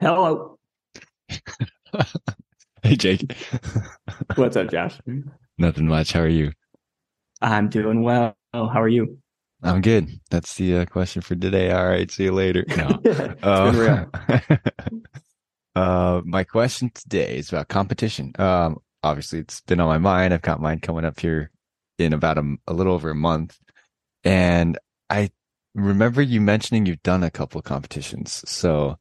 Hello. hey, Jake. What's up, Josh? Nothing much. How are you? I'm doing well. How are you? I'm good. That's the uh, question for today. All right. See you later. No. uh, uh, my question today is about competition. Um, obviously, it's been on my mind. I've got mine coming up here in about a, a little over a month. And I remember you mentioning you've done a couple competitions. So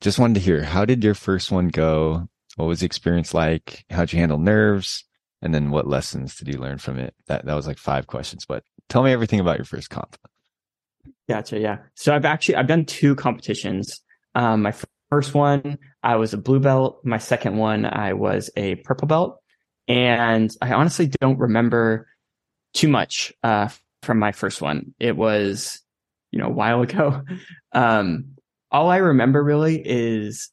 just wanted to hear how did your first one go? What was the experience like? How'd you handle nerves? And then what lessons did you learn from it? That that was like five questions, but tell me everything about your first comp. Gotcha. Yeah. So I've actually I've done two competitions. Um, my first one I was a blue belt. My second one I was a purple belt, and I honestly don't remember too much uh, from my first one. It was you know a while ago. Um, all I remember really is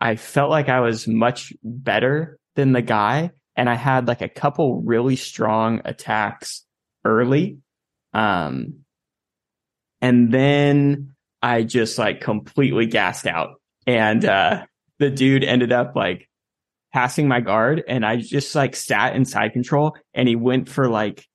I felt like I was much better than the guy. And I had like a couple really strong attacks early. Um, and then I just like completely gassed out. And, uh, the dude ended up like passing my guard and I just like sat in side control and he went for like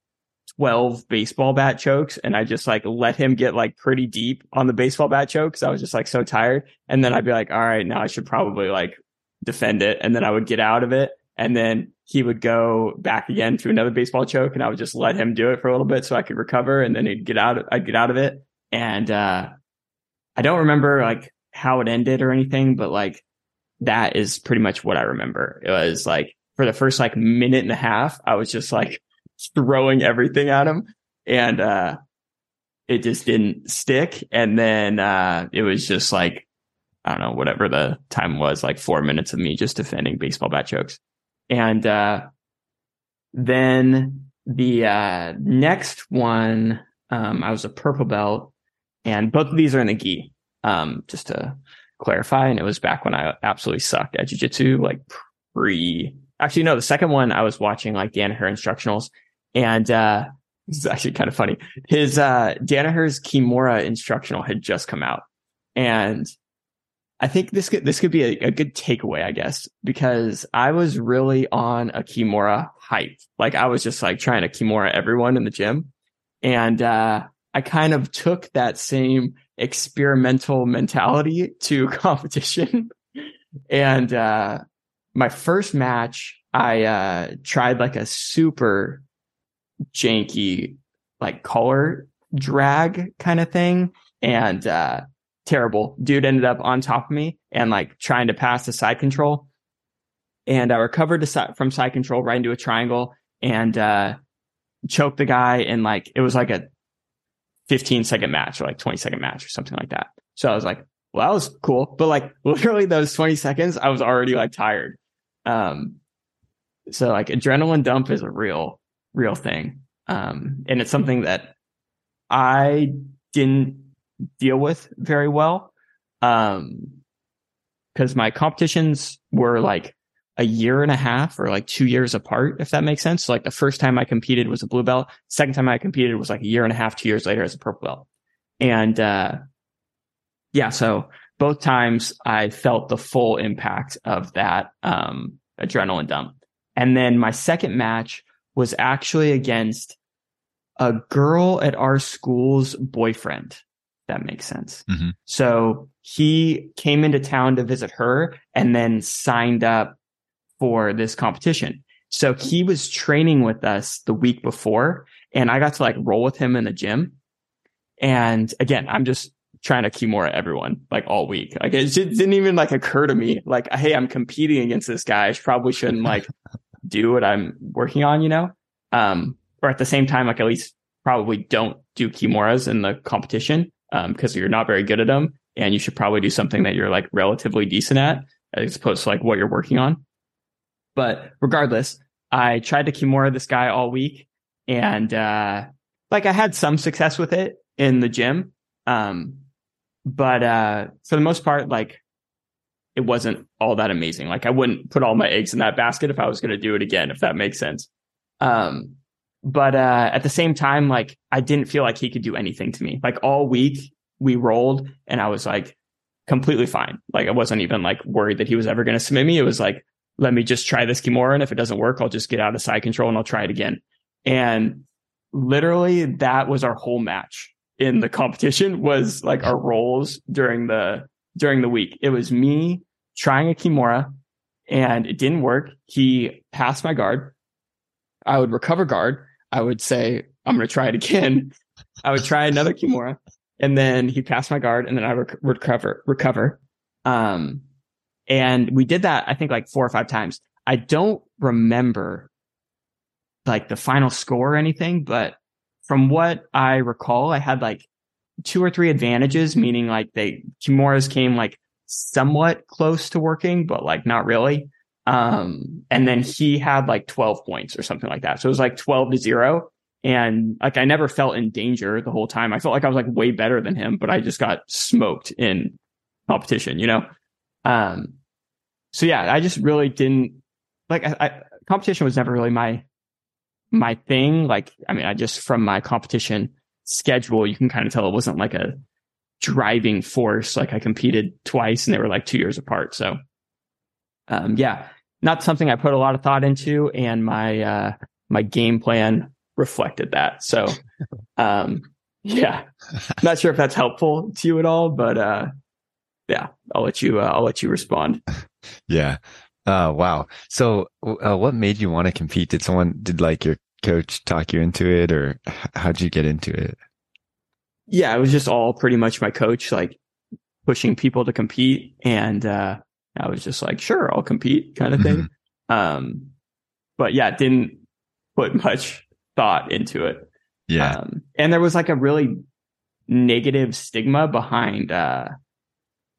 12 baseball bat chokes and I just like let him get like pretty deep on the baseball bat chokes. I was just like so tired. And then I'd be like, all right, now I should probably like defend it. And then I would get out of it. And then he would go back again to another baseball choke and I would just let him do it for a little bit so I could recover. And then he'd get out, I'd get out of it. And, uh, I don't remember like how it ended or anything, but like that is pretty much what I remember. It was like for the first like minute and a half, I was just like throwing everything at him. And uh it just didn't stick. And then uh it was just like i don't know whatever the time was like 4 minutes of me just defending baseball bat chokes and uh then the uh next one um i was a purple belt. And both of these are in the gi um just to clarify. And it was back when i absolutely sucked at jiu-jitsu like pre actually no the second one i was watching like Danaher instructionals and uh, this is actually kind of funny. His uh, Danaher's Kimura instructional had just come out, and I think this could this could be a, a, good takeaway, I guess, because I was really on a Kimura hype. Like I was just like trying to Kimura everyone in the gym, and uh, I kind of took that same experimental mentality to competition. and uh, my first match, I uh, tried like a super janky like collar drag kind of thing. And uh terrible. Dude ended up on top of me and like trying to pass the side control. And i recovered side, from side control right into a triangle and uh choked the guy and like it was like a 15 second match or like 20 second match or something like that. So i was like well that was cool. But like literally those 20 seconds i was already like tired. Um so like adrenaline dump is a real real thing. Um, and it's something that I didn't deal with very well. Um, cause my competitions were like a year and a half or like two years apart, if that makes sense. So like the first time I competed was a blue belt. Second time I competed was like a year and a half, two years later as a purple belt. And, uh, yeah, so both times I felt the full impact of that, um, adrenaline dump. And then my second match was actually against a girl at our school's boyfriend. That makes sense. Mm-hmm. So he came into town to visit her and then signed up for this competition. So he was training with us the week before and I got to like roll with him in the gym. And again, I'm just trying to Kimura everyone like all week. Like it didn't even like occur to me like, Hey, I'm competing against this guy. I probably shouldn't like do what I'm working on, you know? Um, or at the same time, like at least probably don't do Kimuras in the competition, um, because you're not very good at them and you should probably do something that you're like relatively decent at as opposed to like what you're working on. But regardless, I tried to Kimura this guy all week and, uh, like I had some success with it in the gym. Um, but, uh, for the most part, like it wasn't all that amazing. Like I wouldn't put all my eggs in that basket if I was going to do it again, if that makes sense. Um, but uh, at the same time, like I didn't feel like he could do anything to me. Like all week we rolled, and I was like, completely fine. Like I wasn't even like worried that he was ever going to submit me. It was like, let me just try this Kimura. And if it doesn't work, I'll just get out of side control and I'll try it again. And literally that was our whole match in the competition was like our roles during the, during the week. It was me trying a Kimura and it didn't work. He passed my guard. I would recover guard. I would say, I'm going to try it again. I would try another Kimura and then he passed my guard and then I rec- recover, recover. Um, and we did that, I think like four or five times. I don't remember like the final score or anything, but from what I recall, I had like two or three advantages, meaning like they Kimuras came like somewhat close to working, but like not really. Um, and then he had like 12 points or something like that. So it was like 12 to zero. And like I never felt in danger the whole time. I felt like I was like way better than him, but I just got smoked in competition, you know? Um, so yeah, I just really didn't like I, I, competition was never really my my thing. Like, I mean, I just from my competition schedule, you can kind of tell it wasn't like a driving force. Like I competed twice and they were like two years apart. So, um, yeah, not something I put a lot of thought into and my, uh, my game plan reflected that. So, um, yeah, not sure if that's helpful to you at all, but, uh, yeah, I'll let you, uh, I'll let you respond. Yeah. Uh, wow. So, uh, what made you want to compete? Did someone, did like your coach talk you into it or how'd you get into it? Yeah, it was just all pretty much my coach, like pushing people to compete. And, uh, I was just like, sure, I'll compete kind of thing. Mm-hmm. Um, but yeah, didn't put much thought into it. Yeah. Um, and there was like a really negative stigma behind, uh,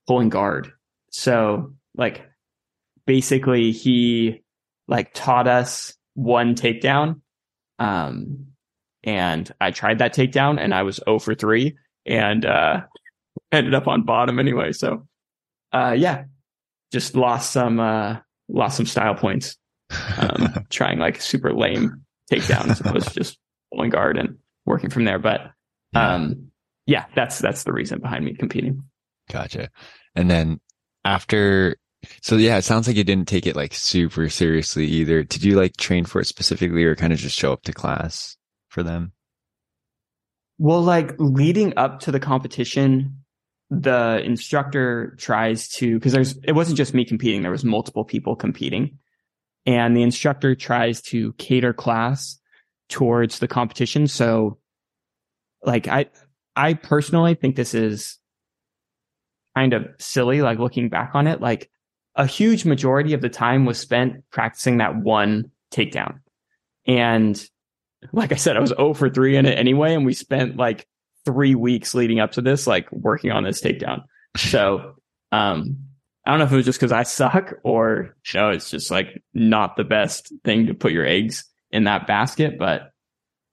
pulling guard. So like basically he like taught us one takedown. Um, and I tried that takedown and I was 0 for 3 and, uh, ended up on bottom anyway. So, uh, yeah, just lost some, uh, lost some style points, um, trying like super lame takedowns. it was just pulling guard and working from there. But, um, yeah, that's, that's the reason behind me competing. Gotcha. And then after so yeah, it sounds like you didn't take it like super seriously either. Did you like train for it specifically or kind of just show up to class for them? Well, like leading up to the competition, the instructor tries to, cause there's, it wasn't just me competing. There was multiple people competing and the instructor tries to cater class towards the competition. So like I, I personally think this is kind of silly, like looking back on it. Like a huge majority of the time was spent practicing that one takedown. And like I said, I was 0 for 3 in it anyway. And we spent like three weeks leading up to this, like working on this takedown. So, um, I don't know if it was just because I suck or you know, it's just like not the best thing to put your eggs in that basket. But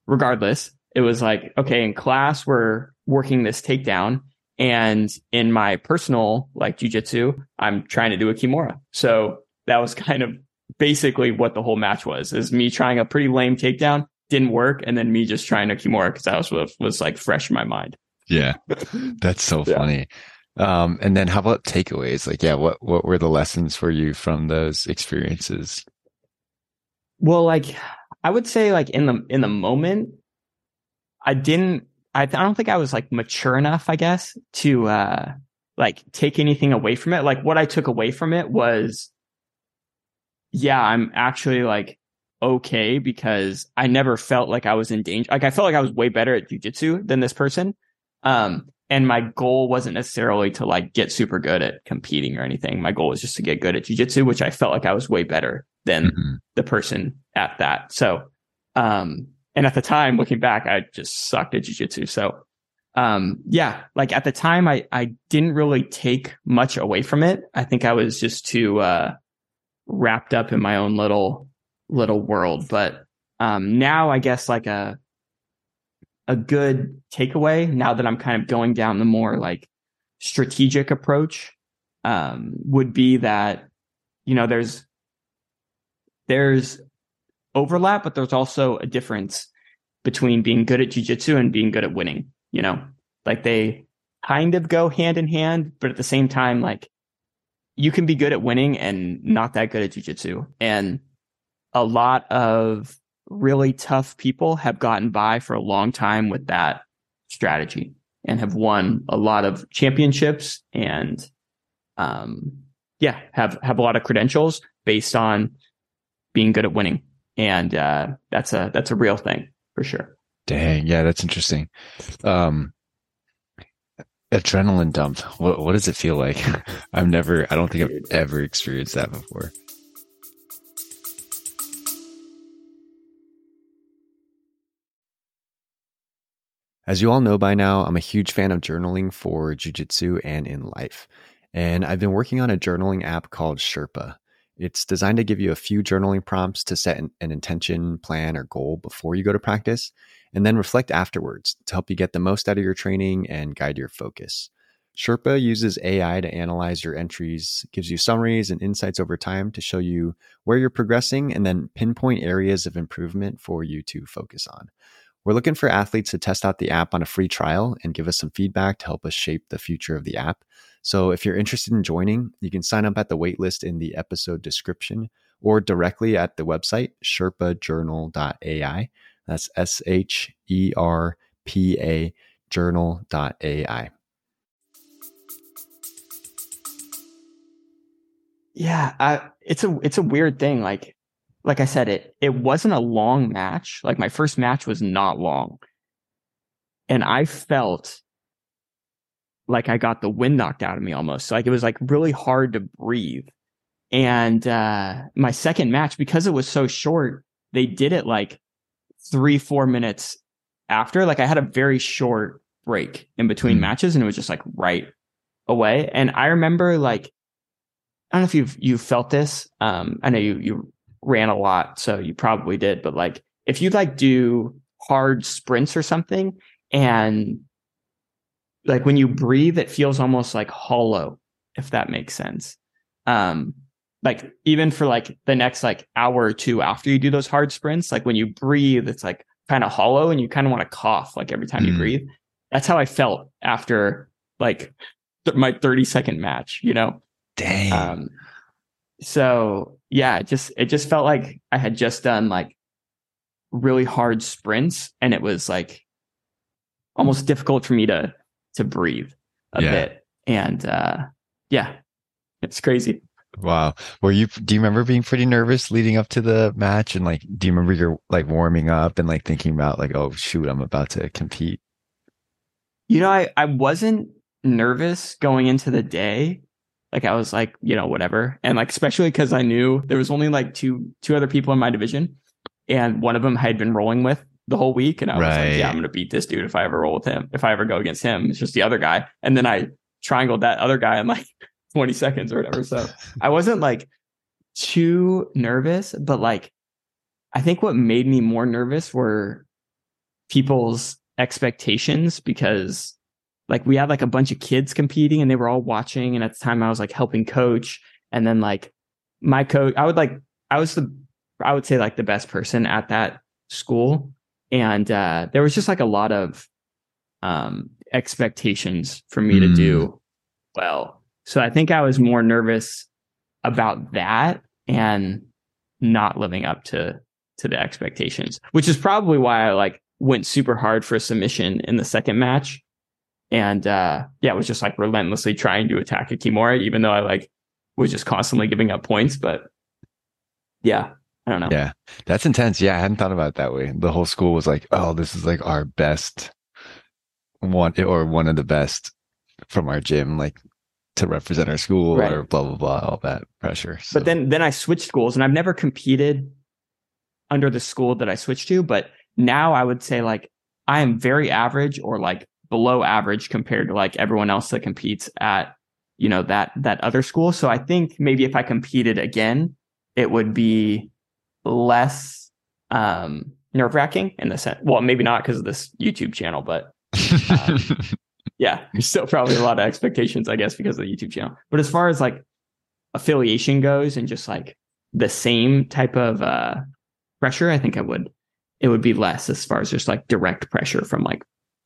regardless, it was like, okay, in class, we're working this takedown and in my personal like jujitsu, I'm trying to do a kimura. So that was kind of basically what the whole match was is me trying a pretty lame takedown, didn't work. And then me just trying a kimura because that was, was like fresh in my mind. Yeah. That's so yeah. funny. Um, and then how about takeaways? Like, yeah, what, what were the lessons for you from those experiences? Well, like I would say like in the, in the moment, I didn't I, I don't think I was like mature enough, I guess, to uh like take anything away from it. Like what I took away from it was yeah, I'm actually like okay because I never felt like I was in danger. Like I felt like I was way better at jujitsu than this person. Um and my goal wasn't necessarily to like get super good at competing or anything. My goal was just to get good at jujitsu, which I felt like I was way better than mm-hmm. the person at that. So um and at the time, looking back, I just sucked at jujitsu. So, um, yeah, like at the time, I, I didn't really take much away from it. I think I was just too, uh, wrapped up in my own little, little world. But, um, now I guess like a, a good takeaway now that I'm kind of going down the more like strategic approach, um, would be that, you know, there's, there's overlap, but there's also a difference between being good at jujitsu and being good at winning. You know, like they, kind of go hand in hand, but at the same time, like you can be good at winning and not that good at jujitsu. And a lot of really tough people have gotten by for a long time with that strategy and have won a lot of championships and um yeah have have a lot of credentials based on being good at winning and uh that's a that's a real thing for sure Dang, yeah, that's interesting. Um, adrenaline dump. What what does it feel like? I've never. I don't think I've ever experienced that before. As you all know by now, I'm a huge fan of journaling for jujitsu and in life. And I've been working on a journaling app called Sherpa. It's designed to give you a few journaling prompts to set an, an, intention, plan, or goal before you go to practice, and then reflect afterwards to help you get the most out of your training and guide your focus. Sherpa uses AI to analyze your entries, gives you summaries and insights over time to show you where you're progressing, and then pinpoint areas of improvement for you to focus on. We're looking for athletes to test out the app on a free trial and give us some feedback to help us shape the future of the app. So if you're interested in joining, you can sign up at the waitlist in the episode description or directly at the website sherpajournal.ai. That's S H E R P A journal.ai. Yeah, I, it's a it's a weird thing. Like like I said, it it wasn't a long match. Like my first match was not long. And I felt like I got the wind knocked out of me almost. So like it was like really hard to breathe. And uh my second match, because it was so short, they did it like three, four minutes after. Like I had a very short break in between mm. matches and it was just like right away. And I remember like I don't know if you've you felt this. Um, I know you you ran a lot, so you probably did. But like, if you like do hard sprints or something, and like when you breathe, it feels almost like hollow, if that makes sense. Um, like even for like the next like hour or two after you do those hard sprints, like when you breathe, it's like kind of hollow and you kind of want to cough like every time mm. you breathe. That's how I felt after like th- my 30 second match, you know? Dang. Um, so yeah, it just it just felt like I had just done like really hard sprints and it was like almost difficult for me to to breathe a yeah. bit. And uh yeah, it's crazy. Wow. Were you do you remember being pretty nervous leading up to the match and like do you remember you're like warming up and like thinking about like oh shoot I'm about to compete? You know, I I wasn't nervous going into the day like I was like, you know, whatever. And like especially because I knew there was only like two two other people in my division, and one of them I had been rolling with the whole week, and I was right. like, yeah, I'm gonna beat this dude if I ever roll with him. If I ever go against him, it's just the other guy. And then I triangled that other guy in like 20 seconds or whatever. So I wasn't like too nervous, but like I think what made me more nervous were people's expectations because like we had like a bunch of kids competing and they were all watching and at the time I was like helping coach and then like my coach I would like I was the I would say like the best person at that school and uh there was just like a lot of um expectations for me mm. to do mm. well so I think I was more nervous about that and not living up to to the expectations which is probably why I like went super hard for a submission in the second match and uh, yeah, it was just like relentlessly trying to attack a Kimura, even though I like was just constantly giving up points. But yeah, I don't know. Yeah, that's intense. Yeah, I hadn't thought about it that way. The whole school was like, "Oh, this is like our best one or one of the best from our gym, like to represent our school right. or blah blah blah." All that pressure. So. But then then I switched schools, and I've never competed under the school that I switched to. But now I would say like I am very average or like below average compared to like everyone else that competes at you know that that other school. So i think maybe if i competed again it would be less um nerve wracking in the sense well maybe not because of this youtube channel but um, yeah there's still probably a lot of expectations i guess because of the youtube channel. But as far as like affiliation goes and just like the same type of uh pressure i think i would it would be less as far as just like direct pressure from like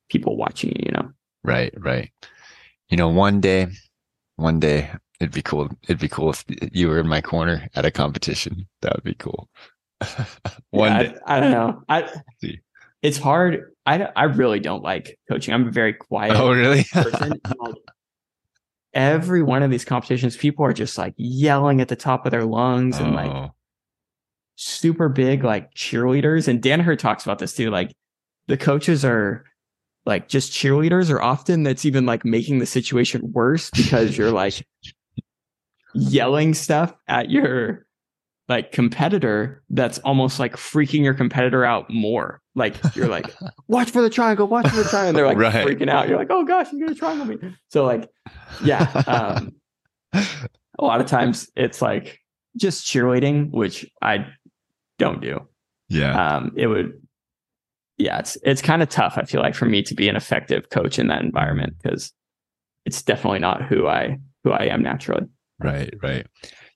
people watching you, you know? Right, right. You know, one day, one day it'd be cool. It'd be cool if you were in my corner at a competition. That would be cool. one Yeah, day. I, I don't know. I See. it's hard. I I really don't like coaching. I'm a very quiet Oh, really? person. every one of these competitions, people are just like yelling at the top of their lungs and like Oh, super big like cheerleaders. And Danaher talks about this too. Like the coaches are like just cheerleaders, or often that's even like making the situation worse because you're like yelling stuff at your like competitor that's almost like freaking your competitor out more. Like you're like, watch for the triangle, watch for the triangle. And they're like Right. freaking out. You're like, oh gosh, you're gonna triangle me. So like, yeah. Um, a lot of times it's like just cheerleading, which I don't do. yeah. Um, it would, yeah, it's it's kind of tough. I feel like for me to be an effective coach in that environment because it's definitely not who I who I am naturally. Right, right.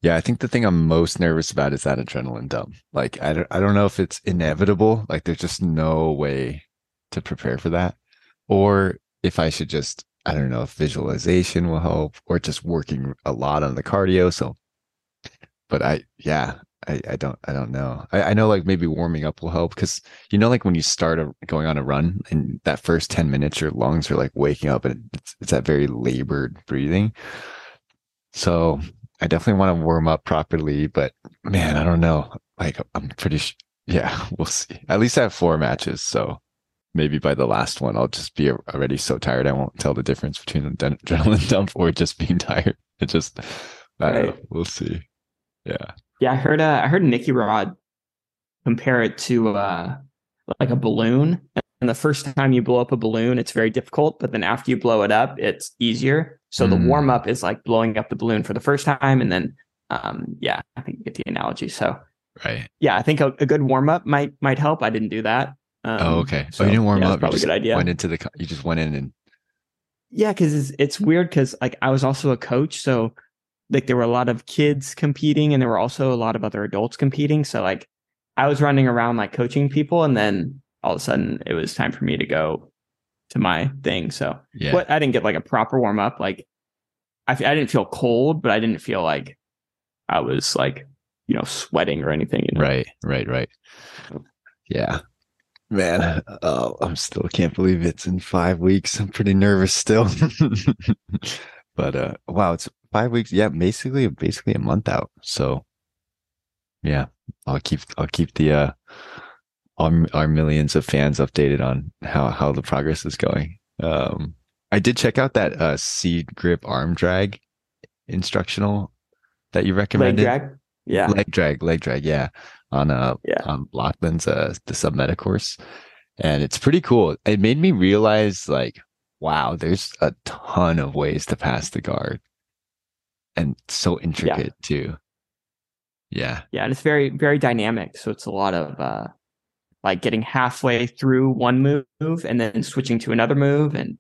Yeah, I think the thing I'm most nervous about is that adrenaline dump. Like, I don't, I don't know if it's inevitable. Like, there's just no way to prepare for that, or if I should just, I don't know, if visualization will help, or just working a lot on the cardio. So, but I, yeah, I, I don't, I don't know. I, I know like maybe warming up will help because you know, like when you start a, going on a run and that first 10 minutes, your lungs are like waking up and it's, it's that very labored breathing. So I definitely want to warm up properly, but man, I don't know. Like I'm pretty sure. Yeah, we'll see. At least I have four matches, so maybe by the last one, I'll just be already so tired I won't tell the difference between an adrenaline dump or just being tired. It just, I don't know. We'll see. Yeah. Yeah, I heard uh, I heard Nicky Rod compare it to uh, like a balloon. And the first time you blow up a balloon, it's very difficult, but then after you blow it up, it's easier. So the Mm. warm up is like blowing up the balloon for the first time, and then um, yeah, I think you get the analogy. So Right. yeah, I think a, a good warm up might might help. I didn't do that. Um, oh, okay. so, oh, you didn't warm yeah, up. You Probably a just good idea. went into the. You just went in and. Yeah, because it's, it's weird because like I was also a coach, so like there were a lot of kids competing, and there were also a lot of other adults competing. So like I was running around like coaching people, and then all of a sudden it was time for me to go to my thing. So Yeah. but I didn't get like a proper warm up. Like I f- I didn't feel cold, but I didn't feel like I was like you know sweating or anything. You know? Right, right, right. Yeah. Man, oh, I'm still can't believe it's in five weeks. I'm pretty nervous still. but uh wow, it's five weeks. Yeah, basically basically a month out. So yeah, I'll keep I'll keep the uh our, our millions of fans updated on how how the progress is going. Um I did check out that uh seed grip arm drag instructional that you Leg recommended drag. Yeah. leg drag, leg drag, yeah, on uh Yeah. on Lachlan's uh the submeta course, and it's pretty cool. It made me realize like, wow, there's a ton of ways to pass the guard, and so intricate too. Yeah, Yeah, and it's very very dynamic. So it's a lot of uh like getting halfway through one move and then switching to another move and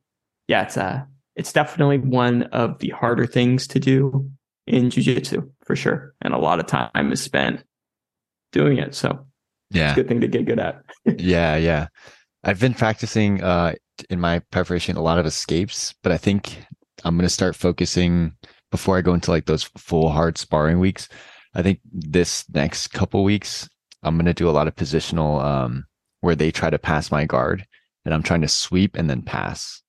yeah, it's uh it's definitely one of the harder things to do in jiu-jitsu for sure. And a lot of time is spent doing it. So it's yeah, a good thing to get good at. yeah, yeah. I've been practicing uh in my preparation a lot of escapes, but I think I'm gonna start focusing before I go into like those full hard sparring weeks. I think this next couple weeks I'm gonna do a lot of positional um where they try to pass my guard and I'm trying to sweep and then pass.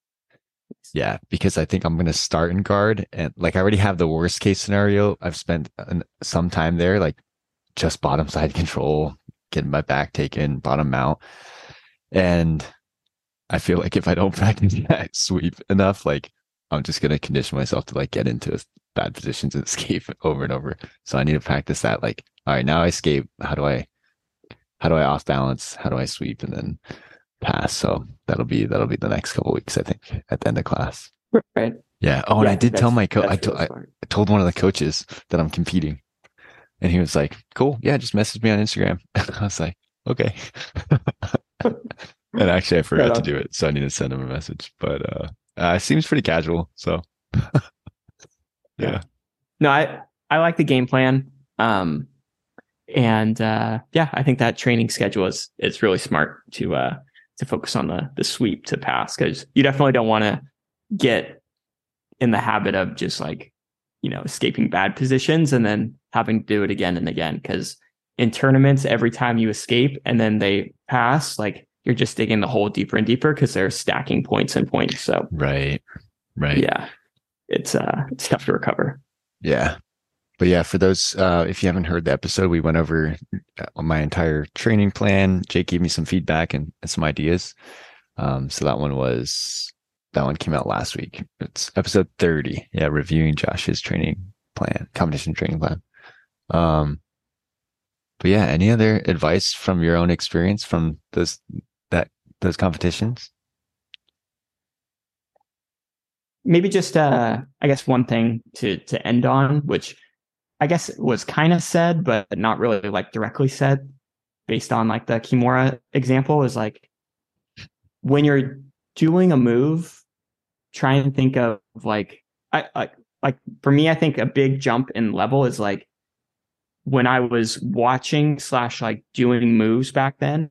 Yeah, because I think I'm gonna start in guard and like I already have the worst case scenario. I've spent an, some time there, like just bottom side control, getting my back taken, bottom mount. And I feel like if I don't practice that sweep enough, like I'm just gonna condition myself to like get into bad positions and escape over and over. So I need to practice that. Like, all right, now I escape. How do I how do I off balance? How do I sweep and then pass? So that'll be that'll be the next couple weeks, I think, at the end of class. Right. Yeah. Oh, and Yeah, I did tell my coach. I, to- really I told one of the coaches that I'm competing, and he was like, "Cool, yeah, just message me on Instagram." I was like, "Okay." and actually, I forgot Right to do it, so I need to send him a message. But uh, uh it seems pretty casual. So, yeah, No, I I like the game plan. Um and uh yeah, I think that training schedule is it's really smart to uh to focus on the the sweep to pass because you definitely don't want to get in the habit of just like, you know, escaping bad positions and then having to do it again and again. Cause in tournaments, every time you escape and then they pass, like you're just digging the hole deeper and deeper because they're stacking points and points. So right. Right. Yeah. It's uh it's tough to recover. Yeah. But yeah, for those uh if you haven't heard the episode, we went over uh, my entire training plan. Jake gave me some feedback and, and some ideas. Um so that one was that one came out last week. It's episode 30. Yeah, reviewing Josh's training plan, competition training plan. Um but yeah, any other advice from your own experience from that those competitions? maybe just uh i guess one thing to to end on which i guess was kind of said but not really like directly said based on like the kimura example is like when you're doing a move try and think of like i like like for me i think a big jump in level is like when i was watching slash like doing moves back then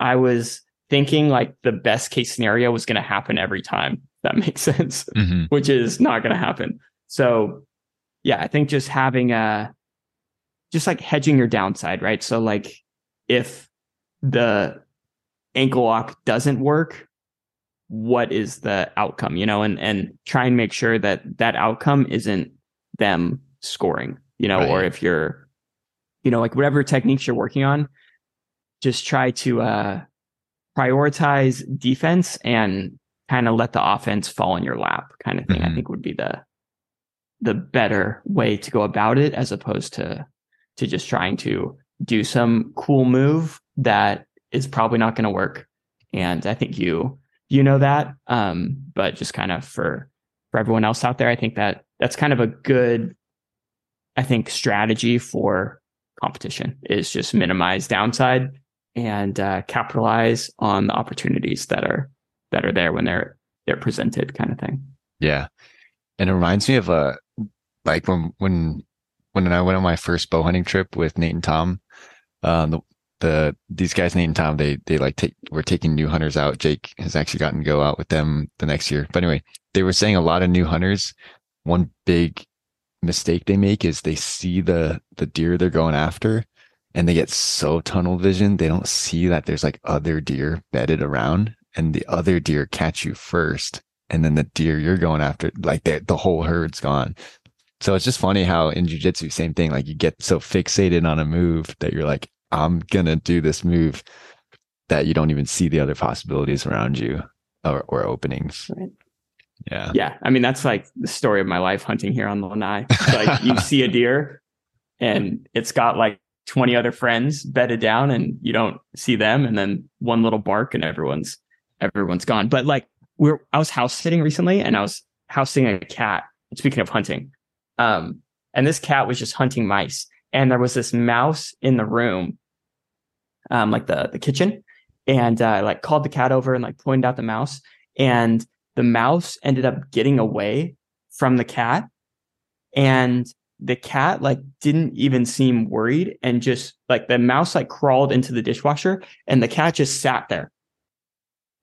i was thinking like the best case scenario was going to happen every time that makes sense, mm-hmm. which is not going to happen. So, yeah, I think just having a, just like hedging your downside, right? So, like, if the ankle lock doesn't work, what is the outcome, you know, and, and try and make sure that that outcome isn't them scoring, you know, right. or if you're, you know, like whatever techniques you're working on, just try to, uh, prioritize defense and kind of let the offense fall in your lap kind of thing mm-hmm. i think would be the the better way to go about it as opposed to to just trying to do some cool move that is probably not going to work and i think you you know that um but just kind of for for everyone else out there i think that that's kind of a good i think strategy for competition is just minimize downside and uh, capitalize on the opportunities that are that are there when they're they're presented kind of thing. Yeah. And it reminds me of a uh, like when when when I went on my first bow hunting trip with Nate and Tom, um the the these guys Nate and Tom they they like take were taking new hunters out. Jake has actually gotten to go out with them the next year. But anyway, they were saying a lot of new hunters, one big mistake they make is they see the the deer they're going after and they get so tunnel vision they don't see that there's like other deer bedded around and the other deer catch you first and then the deer you're going after like the, the whole herd's gone. So it's just funny how in jiu-jitsu same thing like you get so fixated on a move that you're like i'm gonna do this move that you don't even see the other possibilities around you or, or openings. Right. yeah. Yeah i mean that's like the story of my life hunting here on the lanai like you see a deer and it's got like 20 other friends bedded down and you don't see them and then one little bark and everyone's everyone's gone. But like we're I was house sitting recently and I was house sitting a cat. Speaking of hunting, um, and this cat was just hunting mice, and there was this mouse in the room, um, like the the kitchen, and uh, I like called the cat over and like pointed out the mouse, and the mouse ended up getting away from the cat, and the cat like didn't even seem worried and just like the mouse like crawled into the dishwasher and the cat just sat there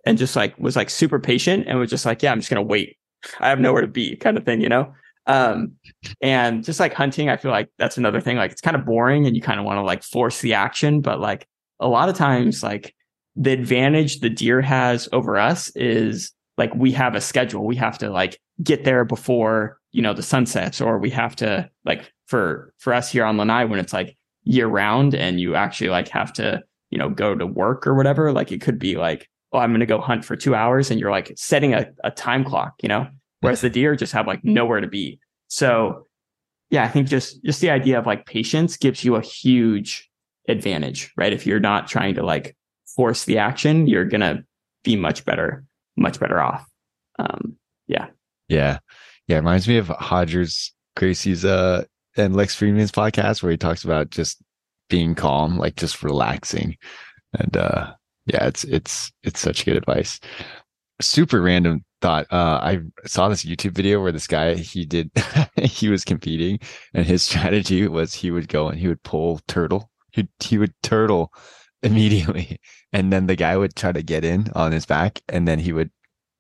and just like was like super patient and was just like, yeah, I'm just gonna wait. I have nowhere to be, kind of thing, you know. Um, and just like hunting, I feel like that's another thing. Like it's kind of boring, and you kind of want to like force the action, but like a lot of times, like the advantage the deer has over us is like we have a schedule. We have to like get there before you know the sunsets or we have to like for for us here on Lanai when it's like year round and you actually like have to you know go to work or whatever. Like it could be like oh, I'm going to go hunt for two hours and you're like setting a, a time clock, you know, whereas the deer just have like nowhere to be. So yeah, I think just, just the idea of like patience gives you a huge advantage, right? If you're not trying to like force the action, you're going to be much better, much better off. Um, yeah. Yeah. Yeah. It reminds me of Hodgers Gracie's, uh, and Lex Fridman's podcast where he talks about just being calm, like just relaxing. And, uh, yeah, it's it's it's such good advice. Super random thought. Uh, I saw this YouTube video where this guy he did he was competing, and his strategy was he would go and he would pull turtle. He he would turtle immediately, and then the guy would try to get in on his back, and then he would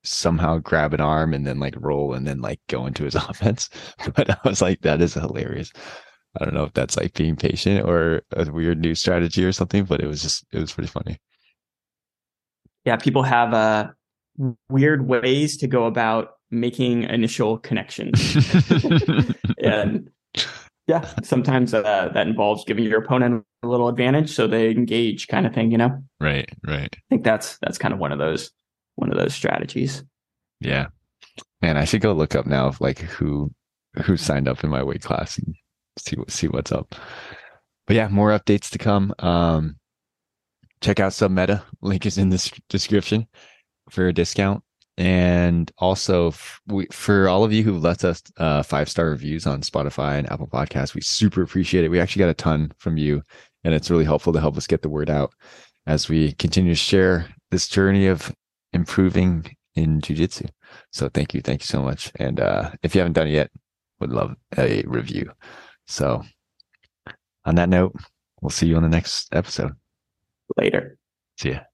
somehow grab an arm and then like roll and then like go into his offense. But I was like, that is hilarious. I don't know if that's like being patient or a weird new strategy or something, but it was just it was pretty funny. Yeah, people have uh weird ways to go about making initial connections. and yeah, sometimes uh, that involves giving your opponent a little advantage so they engage kind of thing, you know? Right, right. I think that's that's kind of one of those one of those strategies. Yeah. Man, I should go look up now like who who signed up in my weight class and see what see what's up. But yeah, more updates to come. Um check out Submeta. Link is in the description for a discount. And also, we, for all of you who left us uh, five star reviews on Spotify and Apple Podcasts, we super appreciate it. We actually got a ton from you, and it's really helpful to help us get the word out as we continue to share this journey of improving in jujitsu. So, thank you, thank you so much. And uh, if you haven't done it yet, would love a review. So, on that note, we'll see you on the next episode. Later. See ya.